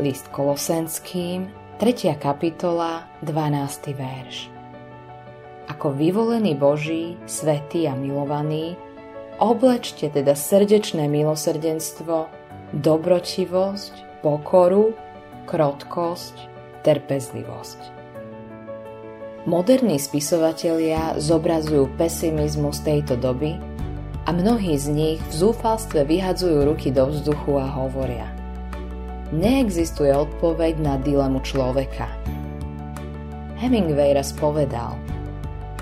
List Kolosenským, 3. kapitola, 12. verš. Ako vyvolený Boží, svetý a milovaný, oblečte teda srdečné milosrdenstvo, dobročivosť, pokoru, krotkosť, trpezlivosť. Moderní spisovatelia zobrazujú pesimizmus tejto doby a mnohí z nich v zúfalstve vyhadzujú ruky do vzduchu a hovoria Neexistuje odpoveď na dilemu človeka. Hemingway raz povedal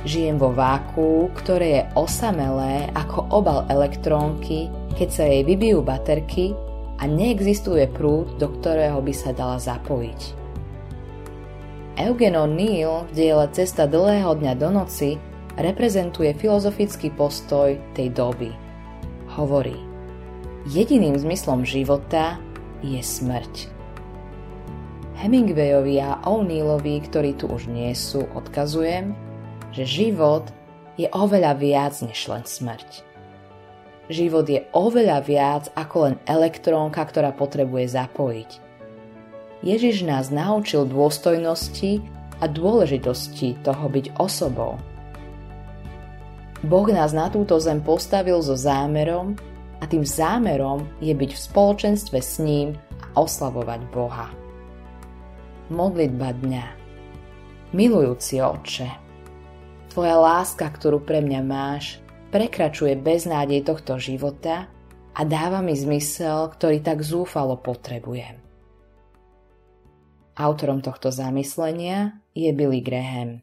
Žijem vo váku, ktoré je osamelé ako obal elektrónky, keď sa jej vybijú baterky a neexistuje prúd, do ktorého by sa dala zapojiť. Eugen O'Neill v diele Cesta dlhého dňa do noci reprezentuje filozofický postoj tej doby. Hovorí, jediným zmyslom života je smrť. Hemingwayovi a O'Neillovi, ktorí tu už nie sú, odkazujem, že život je oveľa viac než len smrť. Život je oveľa viac ako len elektrónka, ktorá potrebuje zapojiť. Ježiš nás naučil dôstojnosti a dôležitosti toho byť osobou, Boh nás na túto zem postavil so zámerom a tým zámerom je byť v spoločenstve s ním a oslavovať Boha. Modlitba dňa Milujúci oče, Tvoja láska, ktorú pre mňa máš, prekračuje beznádej tohto života a dáva mi zmysel, ktorý tak zúfalo potrebujem. Autorom tohto zamyslenia je Billy Graham.